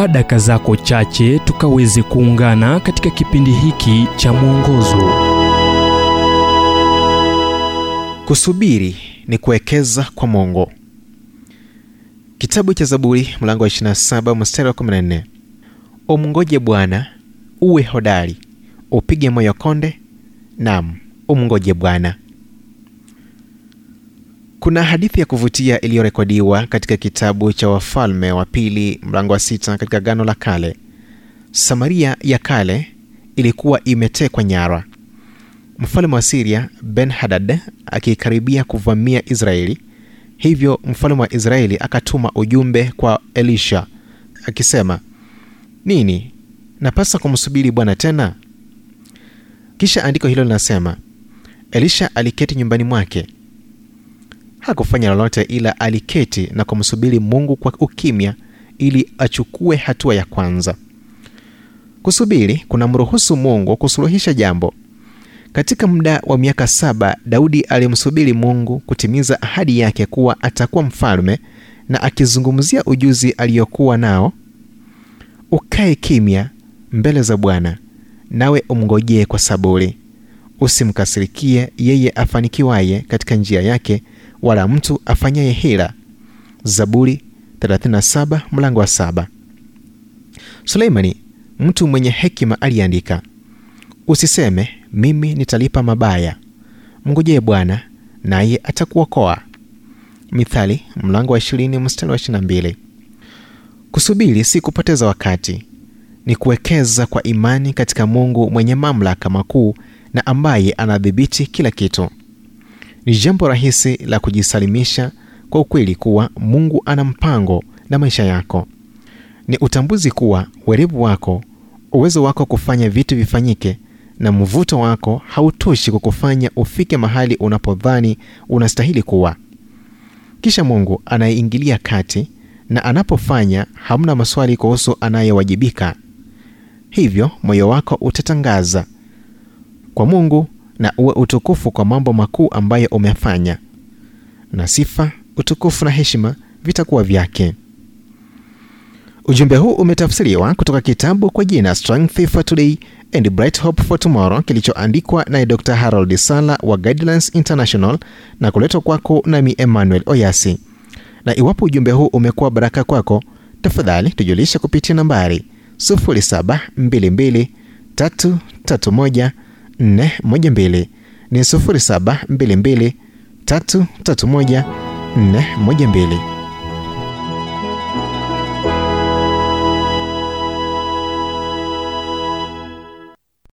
chukua daka zako chache tukaweze kuungana katika kipindi hiki cha mwongozo. Kusubiri ni kuwekeza kwa mungu kitabu cha zaburi mlango wa 27 mstari wa 14 umngoje bwana uwe hodari upige moyo konde nam umngoje bwana kuna hadithi ya kuvutia iliyorekodiwa katika kitabu cha wafalme wa pili mlango wa sita katika gano la kale. Samaria ya kale ilikuwa imetekwa nyara. Mfalme wa siria ben hadad akikaribia kuvamia israeli hivyo mfalme wa israeli akatuma ujumbe kwa elisha akisema nini? Napasa kumsubiri bwana tena? Kisha andiko hilo linasema elisha aliketi nyumbani mwake hakufanya lolote ila aliketi na kumsubiri mungu kwa ukimya ili achukue hatua ya kwanza. Kusubiri kunamruhusu mungu kusuluhisha jambo. Katika muda wa miaka saba daudi alimsubiri mungu kutimiza ahadi yake kuwa atakuwa mfalme na akizungumzia ujuzi aliyokuwa nao ukae kimya mbele za bwana nawe umngojee kwa saburi. Usimkasirikie yeye afanikiwaye katika njia yake wala mtu afanyaye hila. Zaburi 37 mlango wa saba. Suleimani mtu mwenye hekima aliandika usiseme mimi nitalipa mabaya. Mngojee bwana naye atakuokoa. Mithali mlango wa 20 mstari wa 22 kusubiri si kupoteza wakati ni kuwekeza kwa imani katika mungu mwenye mamlaka makuu na ambaye anadhibiti kila kitu ni jambo rahisi la kujisalimisha kwa ukweli kuwa mungu ana mpango na maisha yako. Ni utambuzi kuwa werevu wako uwezo wako kufanya vitu vifanyike na mvuto wako hautoshi kukufanya ufike mahali unapodhani unastahili kuwa. Kisha mungu anayeingilia kati na anapofanya hamna maswali kuhusu anayewajibika. Hivyo moyo wako utatangaza. Kwa mungu na uwe utukufu kwa mambo makuu ambayo umefanya na sifa utukufu na heshima vitakuwa vyake. Ujumbe huu umetafsiriwa kutoka kitabu kwa jina strength for today and bright hope for tomorrow kilichoandikwa naye dr harold sala wa guidelines international na kuletwa kwako nami emmanuel oyasi. Na iwapo ujumbe huu umekuwa baraka kwako tafadhali tujulisha kupitia nambari 0722 331 412 ni 0722 331 412